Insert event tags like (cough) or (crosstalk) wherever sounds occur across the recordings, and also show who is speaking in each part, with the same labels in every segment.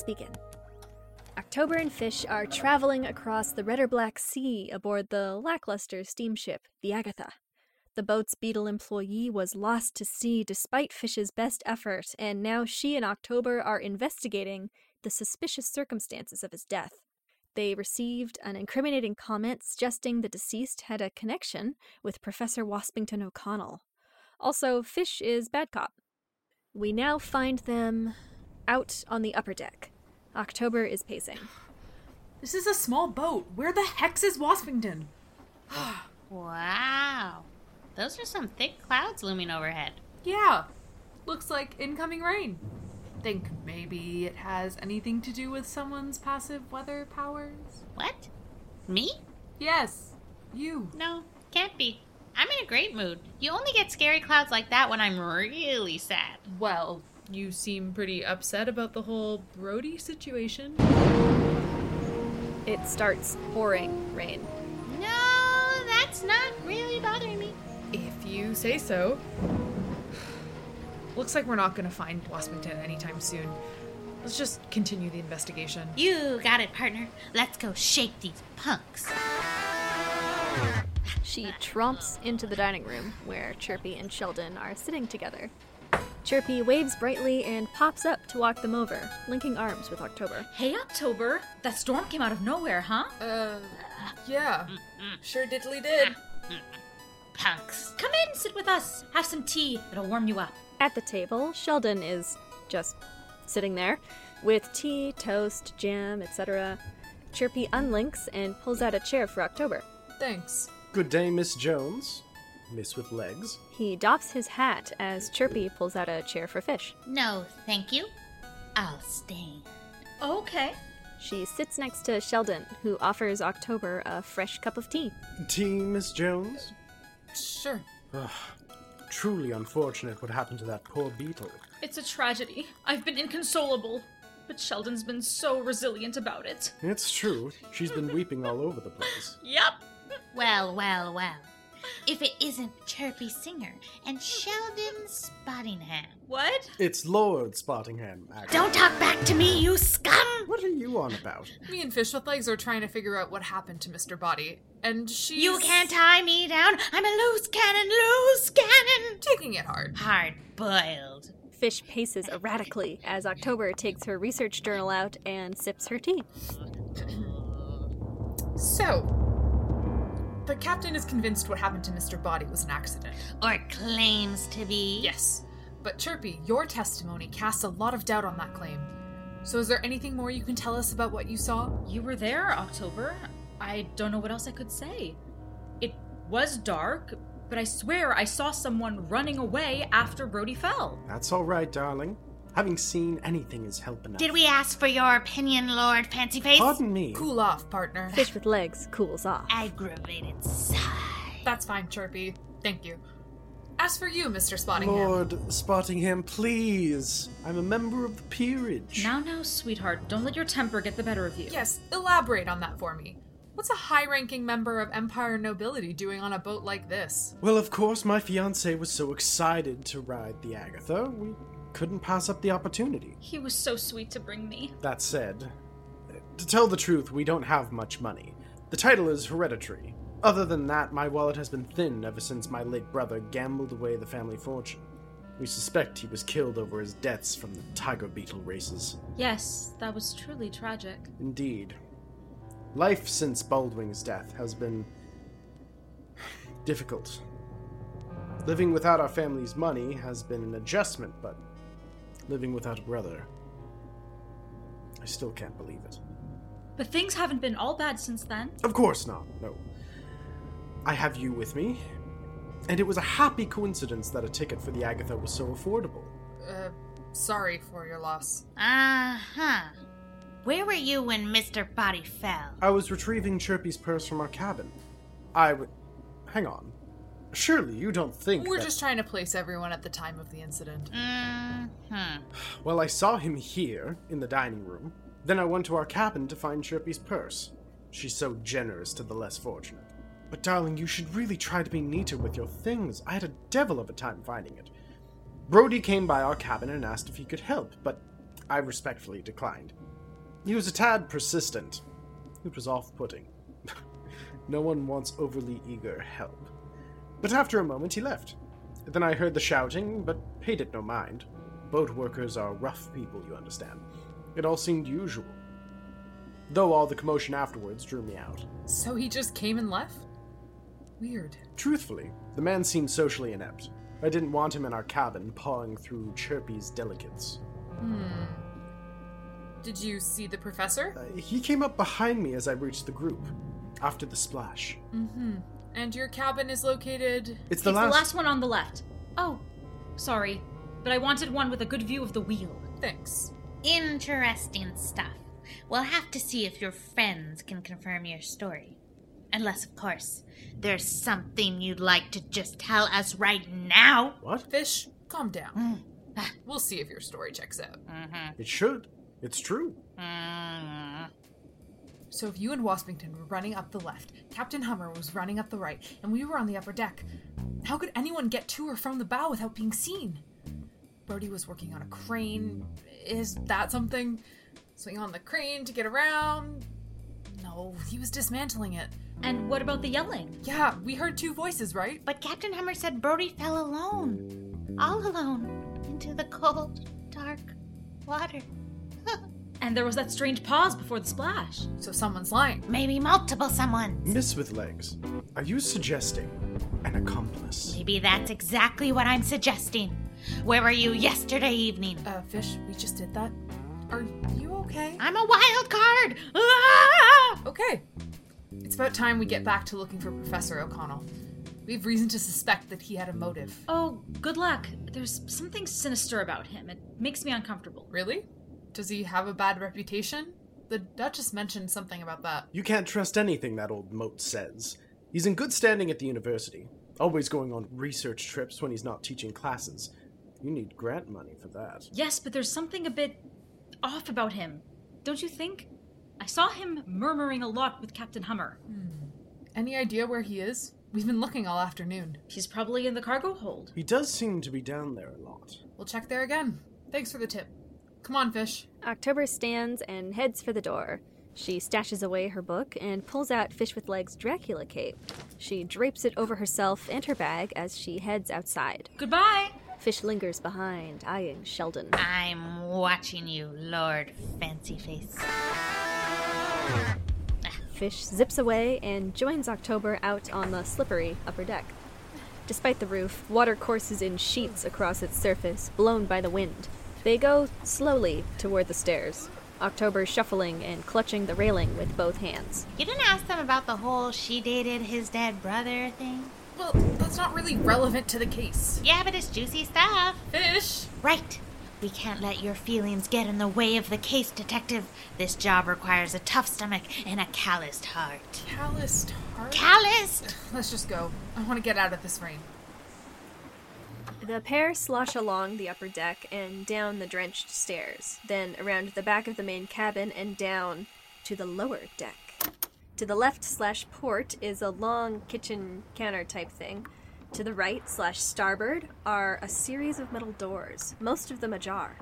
Speaker 1: Let's begin. October and Fish are traveling across the Reddorblack sea aboard the lackluster steamship, the Agatha. The boat's beetle employee was lost to sea despite Fish's best effort, and now she and October are investigating the suspicious circumstances of his death. They received an incriminating comment suggesting the deceased had a connection with Professor Waspington O'Connell. Also, Fish is bad cop. We now find them out on the upper deck. October is pacing.
Speaker 2: This is a small boat. Where the hex is Waspington? (gasps)
Speaker 3: Wow. Those are some thick clouds looming overhead.
Speaker 2: Yeah, looks like incoming rain. Think maybe it has anything to do with someone's passive weather powers?
Speaker 3: What? Me?
Speaker 2: Yes, you.
Speaker 3: No, can't be. I'm in a great mood. You only get scary clouds like that when I'm really sad.
Speaker 2: Well, you seem pretty upset about the whole Brody situation.
Speaker 1: It starts pouring rain.
Speaker 3: No, that's not really bothering me.
Speaker 2: If you say so. (sighs) Looks like we're not gonna find Waspington anytime soon. Let's just continue the investigation.
Speaker 3: You got it, partner. Let's go shake these punks.
Speaker 1: She tromps into the dining room where Chirpy and Shelldon are sitting together. Chirpy waves brightly and pops up to walk them over, linking arms with October.
Speaker 4: Hey, October! That storm came out of nowhere, huh?
Speaker 2: Uh, yeah. Sure diddly did.
Speaker 3: Punks.
Speaker 4: Come in, sit with us. Have some tea. It'll warm you up.
Speaker 1: At the table, Shelldon is just sitting there with tea, toast, jam, etc. Chirpy unlinks and pulls out a chair for October.
Speaker 2: Thanks.
Speaker 5: Good day, Miss Jones. Miss with legs.
Speaker 1: He doffs his hat as Chirpy pulls out a chair for Fish.
Speaker 3: No, thank you. I'll stand.
Speaker 4: Okay.
Speaker 1: She sits next to Shelldon, who offers October a fresh cup of tea.
Speaker 5: Tea, Miss Jones?
Speaker 2: Sure.
Speaker 5: Truly unfortunate what happened to that poor beetle.
Speaker 4: It's a tragedy. I've been inconsolable. But Shelldon's been so resilient about it.
Speaker 5: It's true. She's been weeping all over the place. (laughs)
Speaker 4: Yep.
Speaker 3: Well, well, well. If it isn't Chirpy Singer and Shelldon Spottingham.
Speaker 4: What?
Speaker 5: It's Lord Spottingham, actually.
Speaker 3: Don't talk back to me, you scum!
Speaker 5: What are you on about?
Speaker 2: Me and Fish with Legs are trying to figure out what happened to Mr. Body, and she's.
Speaker 3: You can't tie me down. I'm a loose cannon, loose cannon.
Speaker 2: Taking it hard.
Speaker 3: Hard boiled.
Speaker 1: Fish paces erratically as October takes her research journal out and sips her tea.
Speaker 2: So. The captain is convinced what happened to Mr. Body was an accident.
Speaker 3: Or claims to be.
Speaker 2: Yes. But Chirpy, your testimony casts a lot of doubt on that claim. So is there anything more you can tell us about what you saw?
Speaker 4: You were there, October. I don't know what else I could say. It was dark, but I swear I saw someone running away after Brody fell.
Speaker 5: That's all right, darling. Having seen anything is help enough.
Speaker 3: Did we ask for your opinion, Lord Fancy Face?
Speaker 5: Pardon me.
Speaker 2: Cool off, partner.
Speaker 1: Fish with legs cools off.
Speaker 3: Aggravated sigh.
Speaker 2: That's fine, Chirpy. Thank you. As for you, Mr. Spottingham.
Speaker 5: Lord Spottingham, please. I'm a member of the peerage.
Speaker 4: Now, now, sweetheart, don't let your temper get the better of you.
Speaker 2: Yes, elaborate on that for me. What's a high ranking member of Empire nobility doing on a boat like this?
Speaker 5: Well, of course, my fiance was so excited to ride the Agatha, we couldn't pass up the opportunity.
Speaker 4: He was so sweet to bring me.
Speaker 5: That said, to tell the truth, we don't have much money. The title is hereditary. Other than that, my wallet has been thin ever since my late brother gambled away the family fortune. We suspect he was killed over his debts from the tiger beetle races.
Speaker 4: Yes, that was truly tragic.
Speaker 5: Indeed. Life since Baldwin's death has been difficult. Living without our family's money has been an adjustment, but living without a brother. I still can't believe it.
Speaker 4: But things haven't been all bad since then.
Speaker 5: Of course not, no. I have you with me, and it was a happy coincidence that a ticket for the Agatha was so affordable.
Speaker 2: Uh, sorry for your loss.
Speaker 3: Uh huh. Where were you when Mr. Body fell?
Speaker 5: I was retrieving Chirpy's purse from our cabin. I would. Hang on. Surely you don't think.
Speaker 2: We're
Speaker 5: that-
Speaker 2: just trying to place everyone at the time of the incident.
Speaker 3: Mm-hmm.
Speaker 5: Well, I saw him here, in the dining room. Then I went to our cabin to find Chirpy's purse. She's so generous to the less fortunate. But, darling, you should really try to be neater with your things. I had a devil of a time finding it. Brody came by our cabin and asked if he could help, but I respectfully declined. He was a tad persistent. It was off putting. (laughs) no one wants overly eager help. But after a moment, he left. Then I heard the shouting, but paid it no mind. Boat workers are rough people, you understand. It all seemed usual. Though all the commotion afterwards drew me out.
Speaker 2: So he just came and left? Weird.
Speaker 5: Truthfully, the man seemed socially inept. I didn't want him in our cabin pawing through Chirpy's delicates. Hmm.
Speaker 2: Did you see the professor?
Speaker 5: Uh, he came up behind me as I reached the group, after the splash.
Speaker 2: And your cabin is located.
Speaker 5: It's the
Speaker 4: it's
Speaker 5: last.
Speaker 4: the last one on the left. Oh, sorry, but I wanted one with a good view of the wheel.
Speaker 2: Thanks.
Speaker 3: Interesting stuff. We'll have to see if your friends can confirm your story. Unless, of course, there's something you'd like to just tell us right now.
Speaker 5: What?
Speaker 2: Fish, calm down. Mm. We'll see if your story checks out. Mm-hmm.
Speaker 5: It should. It's true. Mm.
Speaker 2: So if you and Waspington were running up the left, Captain Hummer was running up the right, and we were on the upper deck, how could anyone get to or from the bow without being seen? Brody was working on a crane. Is that something? Swing on the crane to get around? No, he was dismantling it.
Speaker 4: And what about the yelling?
Speaker 2: Yeah, we heard two voices, right?
Speaker 3: But Captain Hummer said Brody fell alone. All alone. Into the cold, dark water.
Speaker 4: And there was that strange pause before the splash.
Speaker 2: So someone's lying.
Speaker 3: Maybe multiple someone.
Speaker 5: Miss with legs, are you suggesting an accomplice?
Speaker 3: Maybe that's exactly what I'm suggesting. Where were you yesterday evening?
Speaker 2: Uh, Fish, we just did that. Are you okay?
Speaker 3: I'm a wild card. Ah! (laughs)
Speaker 2: Okay. It's about time we get back to looking for Professor O'Connell. We have reason to suspect that he had a motive.
Speaker 4: Oh, good luck. There's something sinister about him. It makes me uncomfortable.
Speaker 2: Really? Does he have a bad reputation? The Duchess mentioned something about that.
Speaker 5: You can't trust anything that old moat says. He's in good standing at the university, always going on research trips when he's not teaching classes. You need grant money for that.
Speaker 4: Yes, but there's something a bit off about him. Don't you think? I saw him murmuring a lot with Captain Hummer. Hmm.
Speaker 2: Any idea where he is? We've been looking all afternoon.
Speaker 4: He's probably in the cargo hold.
Speaker 5: He does seem to be down there a lot.
Speaker 2: We'll check there again. Thanks for the tip. Come on, Fish.
Speaker 1: October stands and heads for the door. She stashes away her book and pulls out Fish with Legs' Dracula cape. She drapes it over herself and her bag as she heads outside.
Speaker 4: Goodbye!
Speaker 1: Fish lingers behind, eyeing Shelldon.
Speaker 3: I'm watching you, Lord Fancy Face.
Speaker 1: Fish zips away and joins October out on the slippery upper deck. Despite the roof, water courses in sheets across its surface, blown by the wind. They go slowly toward the stairs, October shuffling and clutching the railing with both hands.
Speaker 3: You didn't ask them about the whole she dated his dead brother thing?
Speaker 2: Well, that's not really relevant to the case.
Speaker 3: Yeah, but it's juicy stuff.
Speaker 2: Fish!
Speaker 3: Right. We can't let your feelings get in the way of the case, Detective. This job requires a tough stomach and a calloused heart.
Speaker 2: Calloused heart?
Speaker 3: Calloused?
Speaker 2: Let's just go. I want to get out of this rain.
Speaker 1: The pair slosh along the upper deck and down the drenched stairs, then around the back of the main cabin and down to the lower deck. To the left slash port is a long kitchen counter type thing. To the right slash starboard are a series of metal doors, most of them ajar.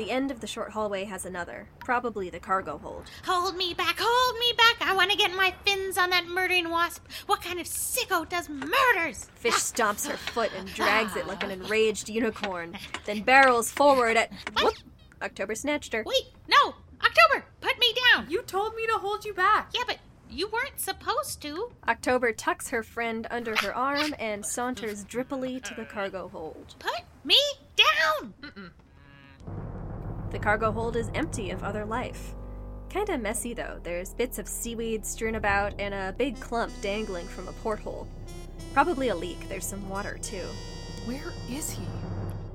Speaker 1: The end of the short hallway has another, probably the cargo hold.
Speaker 3: Hold me back, hold me back. I want to get my fins on that murdering wasp. What kind of sicko does murders?
Speaker 1: Fish ah. stomps her foot and drags it like an (sighs) enraged unicorn, then barrels forward at. Whoop! October snatched her.
Speaker 3: Wait, no! October, put me down.
Speaker 2: You told me to hold you back.
Speaker 3: Yeah, but you weren't supposed to.
Speaker 1: October tucks her friend under her arm and saunters drippily to the cargo hold.
Speaker 3: Put me down.
Speaker 1: The cargo hold is empty of other life. Kinda messy though. There's bits of seaweed strewn about and a big clump dangling from a porthole. Probably a leak. There's some water too.
Speaker 2: Where is he?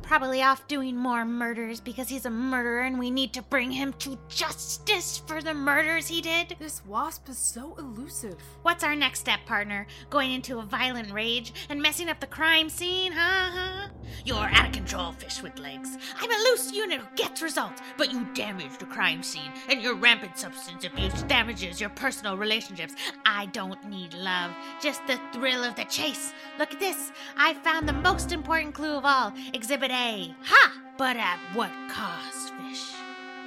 Speaker 3: Probably off doing more murders because he's a murderer and we need to bring him to justice for the murders he did.
Speaker 2: This wasp is so elusive.
Speaker 3: What's our next step, partner? Going into a violent rage and messing up the crime scene, huh? huh? You're out of control, fish with legs. I'm a loose unit who gets results, but you damage the crime scene, and your rampant substance abuse damages your personal relationships. I don't need love, just the thrill of the chase. Look at this. I found the most important clue of all Exhibit A. Ha! But at what cost, fish?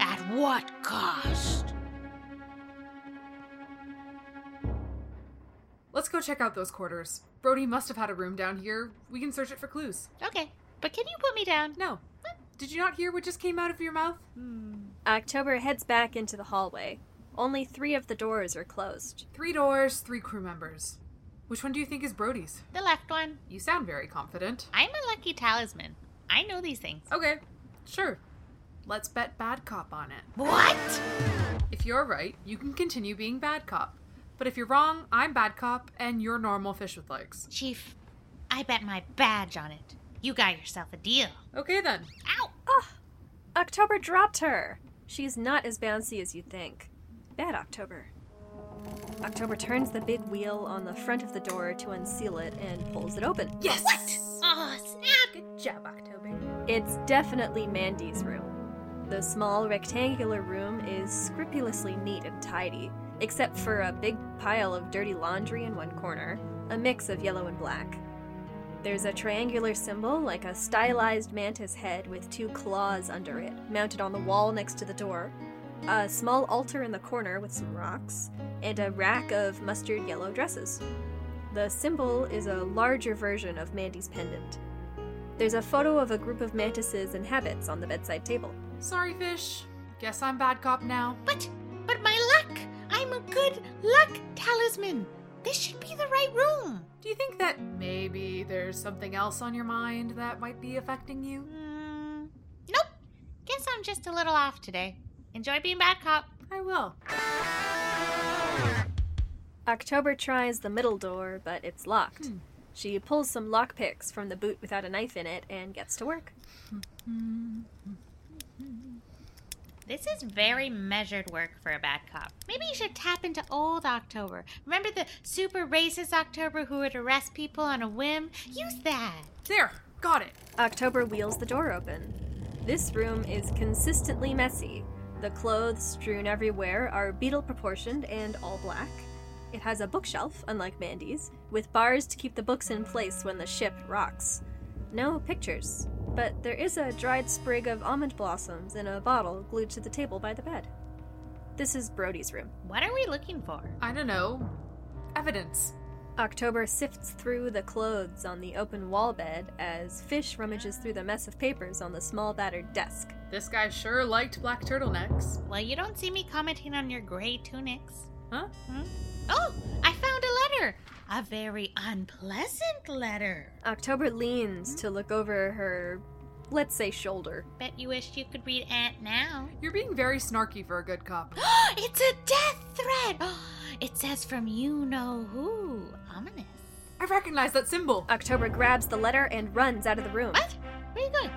Speaker 3: At what cost?
Speaker 2: Let's go check out those quarters. Brody must have had a room down here. We can search it for clues.
Speaker 3: Okay, but can you put me down?
Speaker 2: No. Did you not hear what just came out of your mouth? Hmm.
Speaker 1: October heads back into the hallway. Only three of the doors are closed.
Speaker 2: Three doors, three crew members. Which one do you think is Brody's?
Speaker 3: The left one.
Speaker 2: You sound very confident.
Speaker 3: I'm a lucky talisman. I know these things.
Speaker 2: Okay, sure. Let's bet bad cop on it.
Speaker 3: What?
Speaker 2: If you're right, you can continue being bad cop. But if you're wrong, I'm bad cop and you're normal fish with legs.
Speaker 3: Chief, I bet my badge on it. You got yourself a deal.
Speaker 2: Okay then.
Speaker 3: Ow!
Speaker 1: Oh, October dropped her. She's not as bouncy as you'd think. Bad October. October turns the big wheel on the front of the door to unseal it and pulls it open.
Speaker 2: Yes! What?
Speaker 3: Oh, snap!
Speaker 2: Good job, October.
Speaker 1: It's definitely Mandy's room. The small rectangular room is scrupulously neat and tidy, except for a big pile of dirty laundry in one corner, a mix of yellow and black. There's a triangular symbol, like a stylized mantis head with two claws under it, mounted on the wall next to the door, a small altar in the corner with some rocks, and a rack of mustard yellow dresses. The symbol is a larger version of Mandy's pendant. There's a photo of a group of mantises and habits on the bedside table.
Speaker 2: Sorry, fish. Guess I'm bad cop now.
Speaker 3: But, but my luck! I'm a good luck talisman. This should be the right room.
Speaker 2: Do you think that maybe there's something else on your mind that might be affecting you?
Speaker 3: Hmm. Nope. Guess I'm just a little off today. Enjoy being bad cop.
Speaker 2: I will.
Speaker 1: October tries the middle door, but it's locked.
Speaker 2: Hmm.
Speaker 1: She pulls some lockpicks from the boot without a knife in it and gets to work.
Speaker 3: This is very measured work for a bad cop. Maybe you should tap into old October. Remember the super racist October who would arrest people on a whim? Use that.
Speaker 2: There, got it.
Speaker 1: October wheels the door open. This room is consistently messy. The clothes strewn everywhere are beetle proportioned and all black. It has a bookshelf, unlike Mandy's, with bars to keep the books in place when the ship rocks. No pictures, but there is a dried sprig of almond blossoms in a bottle glued to the table by the bed. This is Brody's room.
Speaker 3: What are we looking for?
Speaker 2: I don't know. Evidence.
Speaker 1: October sifts through the clothes on the open wall bed as Fish rummages through the mess of papers on the small battered desk.
Speaker 2: This guy sure liked black turtlenecks.
Speaker 3: Well, you don't see me commenting on your gray tunics.
Speaker 2: Huh?
Speaker 3: Hmm? Oh, I found a letter. A very unpleasant letter.
Speaker 1: October leans to look over her, let's say, shoulder.
Speaker 3: Bet you wish you could read Aunt now.
Speaker 2: You're being very snarky for a good cop. (gasps)
Speaker 3: it's a death threat. (gasps) It says from you know who. Ominous.
Speaker 2: I recognize that symbol.
Speaker 1: October grabs the letter and runs out of the room.
Speaker 3: What? Where are you going?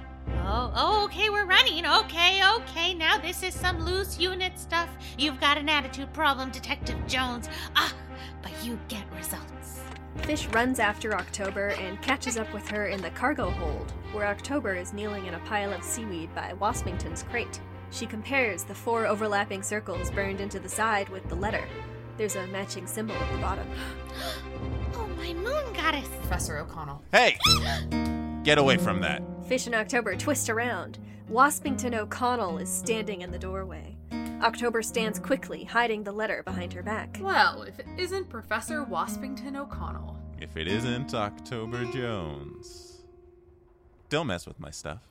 Speaker 3: Oh, oh, okay, we're running. Okay, okay, now this is some loose unit stuff. You've got an attitude problem, Detective Jones. Ah, but you get results.
Speaker 1: Fish runs after October and catches up with her in the cargo hold, where October is kneeling in a pile of seaweed by Waspington's crate. She compares the four overlapping circles burned into the side with the letter. There's a matching symbol at the bottom. (gasps)
Speaker 3: Oh, my moon goddess.
Speaker 2: Professor O'Connell.
Speaker 6: Hey! (gasps) Get away from that.
Speaker 1: Fish and October twist around. Waspington O'Connell is standing in the doorway. October stands quickly, hiding the letter behind her back.
Speaker 2: Well, if it isn't Professor Waspington O'Connell.
Speaker 6: If it isn't October Jones. Don't mess with my stuff.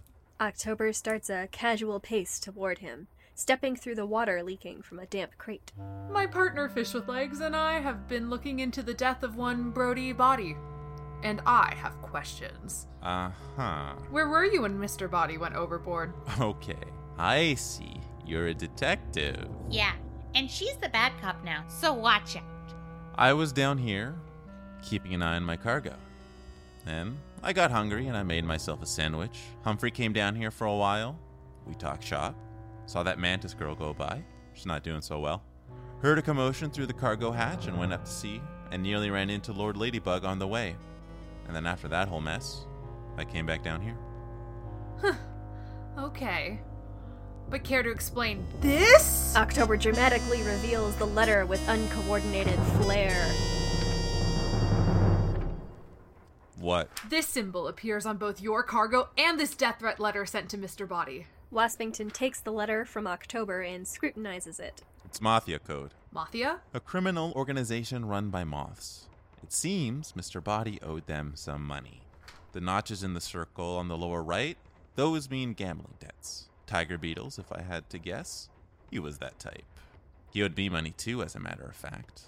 Speaker 1: October starts a casual pace toward him, stepping through the water leaking from a damp crate.
Speaker 2: My partner, Fish with Legs, and I have been looking into the death of one Brody Body. And I have questions.
Speaker 6: Uh huh.
Speaker 2: Where were you when Mr. Body went overboard?
Speaker 6: Okay. I see. You're a detective.
Speaker 3: Yeah, and she's the bad cop now, so watch out.
Speaker 6: I was down here, keeping an eye on my cargo. Then I got hungry and I made myself a sandwich. Humphrey came down here for a while. We talked shop. Saw that mantis girl go by. She's not doing so well. Heard a commotion through the cargo hatch and went up to see, and nearly ran into Lord Ladybug on the way. And then after that whole mess, I came back down here. Huh.
Speaker 2: Okay. But care to explain this?
Speaker 1: October dramatically reveals the letter with uncoordinated flair.
Speaker 6: What?
Speaker 2: This symbol appears on both your cargo and this death threat letter sent to Mr. Body.
Speaker 1: Waspington takes the letter from October and scrutinizes it.
Speaker 6: It's Mafia Code,
Speaker 2: Mafia?
Speaker 6: a criminal organization run by moths. It seems Mr. Body owed them some money. The notches in the circle on the lower right, those mean gambling debts. Tiger beetles, if I had to guess. He was that type. He owed me money too, as a matter of fact.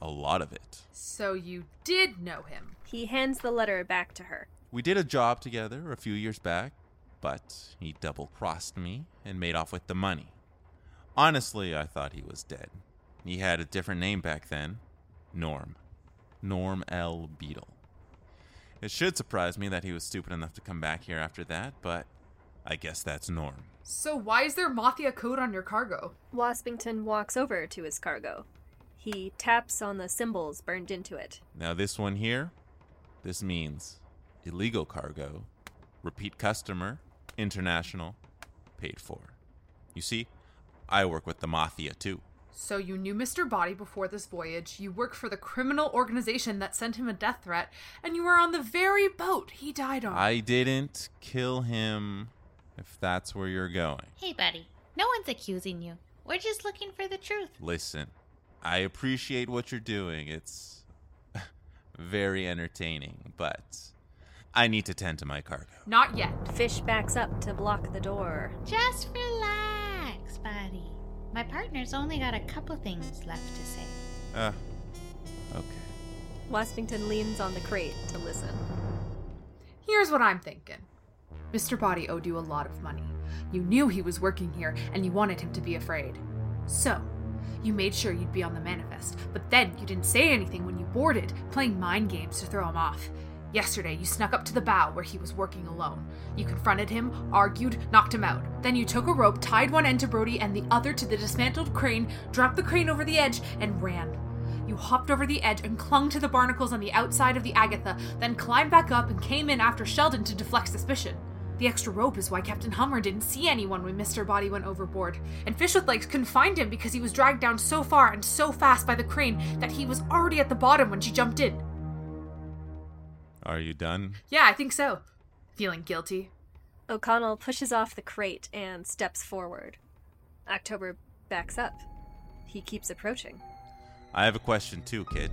Speaker 6: A lot of it.
Speaker 2: So you did know him.
Speaker 1: He hands the letter back to her.
Speaker 6: We did a job together a few years back, but he double crossed me and made off with the money. Honestly, I thought he was dead. He had a different name back then Norm. Norm L. Beadle. It should surprise me that he was stupid enough to come back here after that, but I guess that's Norm.
Speaker 2: So why is there Mafia code on your cargo?
Speaker 1: Waspington walks over to his cargo. He taps on the symbols burned into it.
Speaker 6: Now, this one here, this means illegal cargo, repeat customer, international, paid for. You see, I work with the Mafia too.
Speaker 2: So you knew Mr. Body before this voyage, you work for the criminal organization that sent him a death threat, and you were on the very boat he died on.
Speaker 6: I didn't kill him, if that's where you're going.
Speaker 3: Hey, buddy. No one's accusing you. We're just looking for the truth.
Speaker 6: Listen, I appreciate what you're doing. It's (laughs) very entertaining, but I need to tend to my cargo.
Speaker 2: Not yet.
Speaker 1: Fish backs up to block the door.
Speaker 3: Just relax, buddy. My partner's only got a couple things left to say.
Speaker 6: Uh, okay.
Speaker 1: Waspington leans on the crate to listen.
Speaker 2: Here's what I'm thinking Mr. Body owed you a lot of money. You knew he was working here, and you wanted him to be afraid. So, you made sure you'd be on the manifest, but then you didn't say anything when you boarded, playing mind games to throw him off. Yesterday, you snuck up to the bow where he was working alone. You confronted him, argued, knocked him out. Then you took a rope, tied one end to Brody and the other to the dismantled crane, dropped the crane over the edge, and ran. You hopped over the edge and clung to the barnacles on the outside of the Agatha, then climbed back up and came in after Shelldon to deflect suspicion. The extra rope is why Captain Hummer didn't see anyone when Mr. Body went overboard, and Fish with Legs couldn't find him because he was dragged down so far and so fast by the crane that he was already at the bottom when she jumped in.
Speaker 6: Are you done?
Speaker 2: Yeah, I think so. Feeling guilty.
Speaker 1: O'Connell pushes off the crate and steps forward. October backs up. He keeps approaching.
Speaker 6: I have a question too, kid.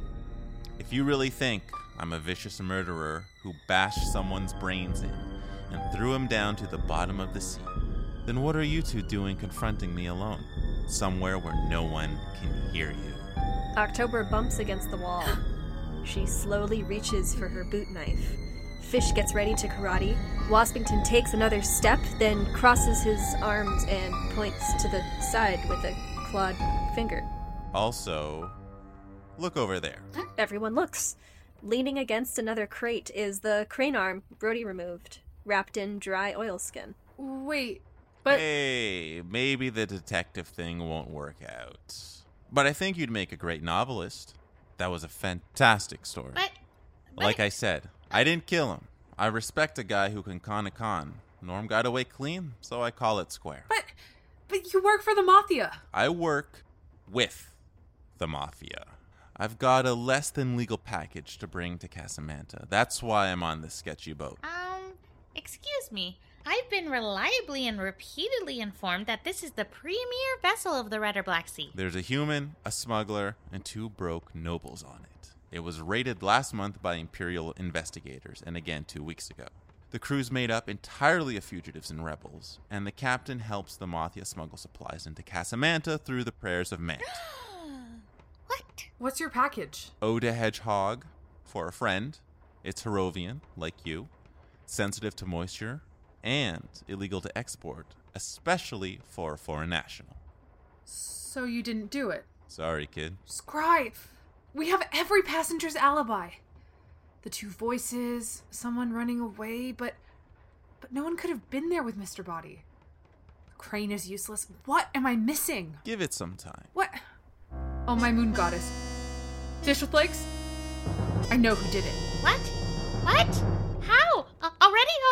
Speaker 6: If you really think I'm a vicious murderer who bashed someone's brains in and threw him down to the bottom of the sea, then what are you two doing confronting me alone? Somewhere where no one can hear you.
Speaker 1: October bumps against the wall. (gasps) (laughs) She slowly reaches for her boot knife. Fish gets ready to karate. Waspington takes another step, then crosses his arms and points to the side with a clawed finger.
Speaker 6: Also, look over there.
Speaker 1: Everyone looks. Leaning against another crate is the crane arm Brody removed, wrapped in dry oilskin.
Speaker 2: Wait, but
Speaker 6: Hey, maybe the detective thing won't work out. But I think you'd make a great novelist. That was a fantastic story.
Speaker 3: But, but
Speaker 6: Like I said, I didn't kill him. I respect a guy who can con a con. Norm got away clean, so I call it square.
Speaker 2: but but you work for the Mafia.
Speaker 6: I work with the Mafia. I've got a less than legal package to bring to Casamanta. That's why I'm on this sketchy boat.
Speaker 3: Um, excuse me. I've been reliably and repeatedly informed that this is the premier vessel of the Reddorblack Sea.
Speaker 6: There's a human, a smuggler, and two broke nobles on it. It was raided last month by Imperial investigators, and again two weeks ago. The crew's made up entirely of fugitives and rebels, and the captain helps the Mafia smuggle supplies into Casamanta through the prayers of Mant. (gasps)
Speaker 3: What?
Speaker 2: What's your package?
Speaker 6: Oda Hedgehog for a friend. It's Herovian, like you, sensitive to moisture, and illegal to export, especially for a foreign national.
Speaker 2: So you didn't do it.
Speaker 6: Sorry, kid.
Speaker 2: Scribe, we have every passenger's alibi. the two voices, someone running away, but but no one could have been there with Mr. Body. The crane is useless. What am I missing?
Speaker 6: Give it some time.
Speaker 2: What? Oh, my moon goddess. Fish with legs? I know who did it.
Speaker 3: What? What?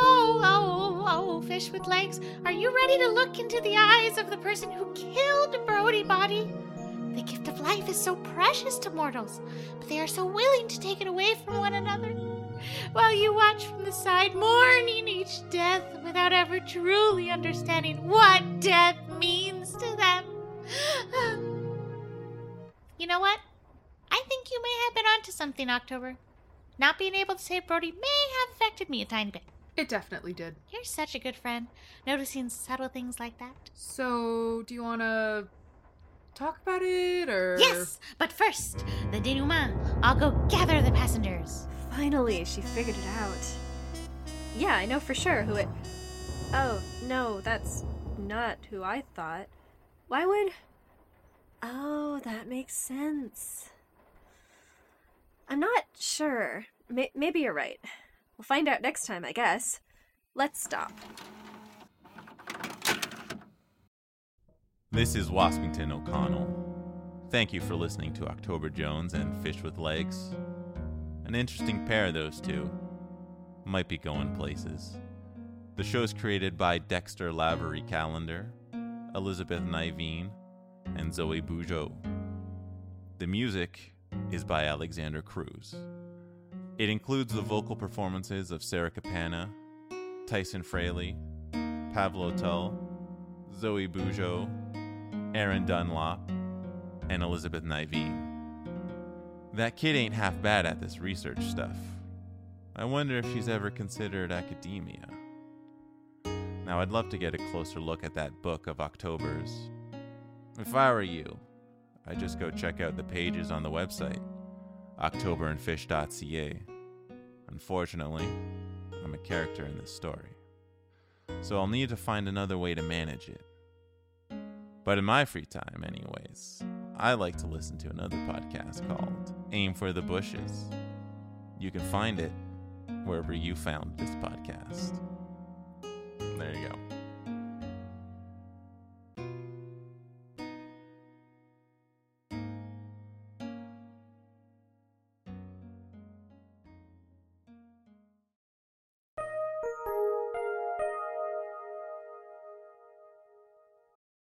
Speaker 3: Already? Oh, oh, oh, fish with legs. Are you ready to look into the eyes of the person who killed Brody Body? The gift of life is so precious to mortals, but they are so willing to take it away from one another. While you watch from the side, mourning each death without ever truly understanding what death means to them. (sighs) you know what? I think you may have been onto something, October. Not being able to save Brody may have affected me a tiny bit.
Speaker 2: It definitely did.
Speaker 3: You're such a good friend, noticing subtle things like that.
Speaker 2: So, do you want to talk about it, or?
Speaker 3: Yes, but first, the denouement. I'll go gather the passengers.
Speaker 1: Finally, she figured it out. Yeah, I know for sure who it. Oh, no, that's not who I thought. Why would. Oh, that makes sense. I'm not sure. May- maybe you're right. We'll find out next time, I guess. Let's stop.
Speaker 6: This is Waspington O'Connell. Thank you for listening to October Jones and Fish with Legs. An interesting pair, those two. Might be going places. The show is created by Dexter Lavery Callender, Elisabeth Nyveen, and Zoë Bujold. The music is by Alexander Cruz. It includes the vocal performances of Sara Capanna, Tyson Fraleigh, Pavlo Tull, Zoë Bujold, Erin Dunlop, and Elisabeth Nyveen. That kid ain't half bad at this research stuff. I wonder if she's ever considered academia. Now, I'd love to get a closer look at that book of October's. If I were you, I'd just go check out the pages on the website, octoberandfish.ca. Unfortunately, I'm a character in this story, so I'll need to find another way to manage it. But in my free time, anyways, I like to listen to another podcast called Aim for the Bushes. You can find it wherever you found this podcast. There you go.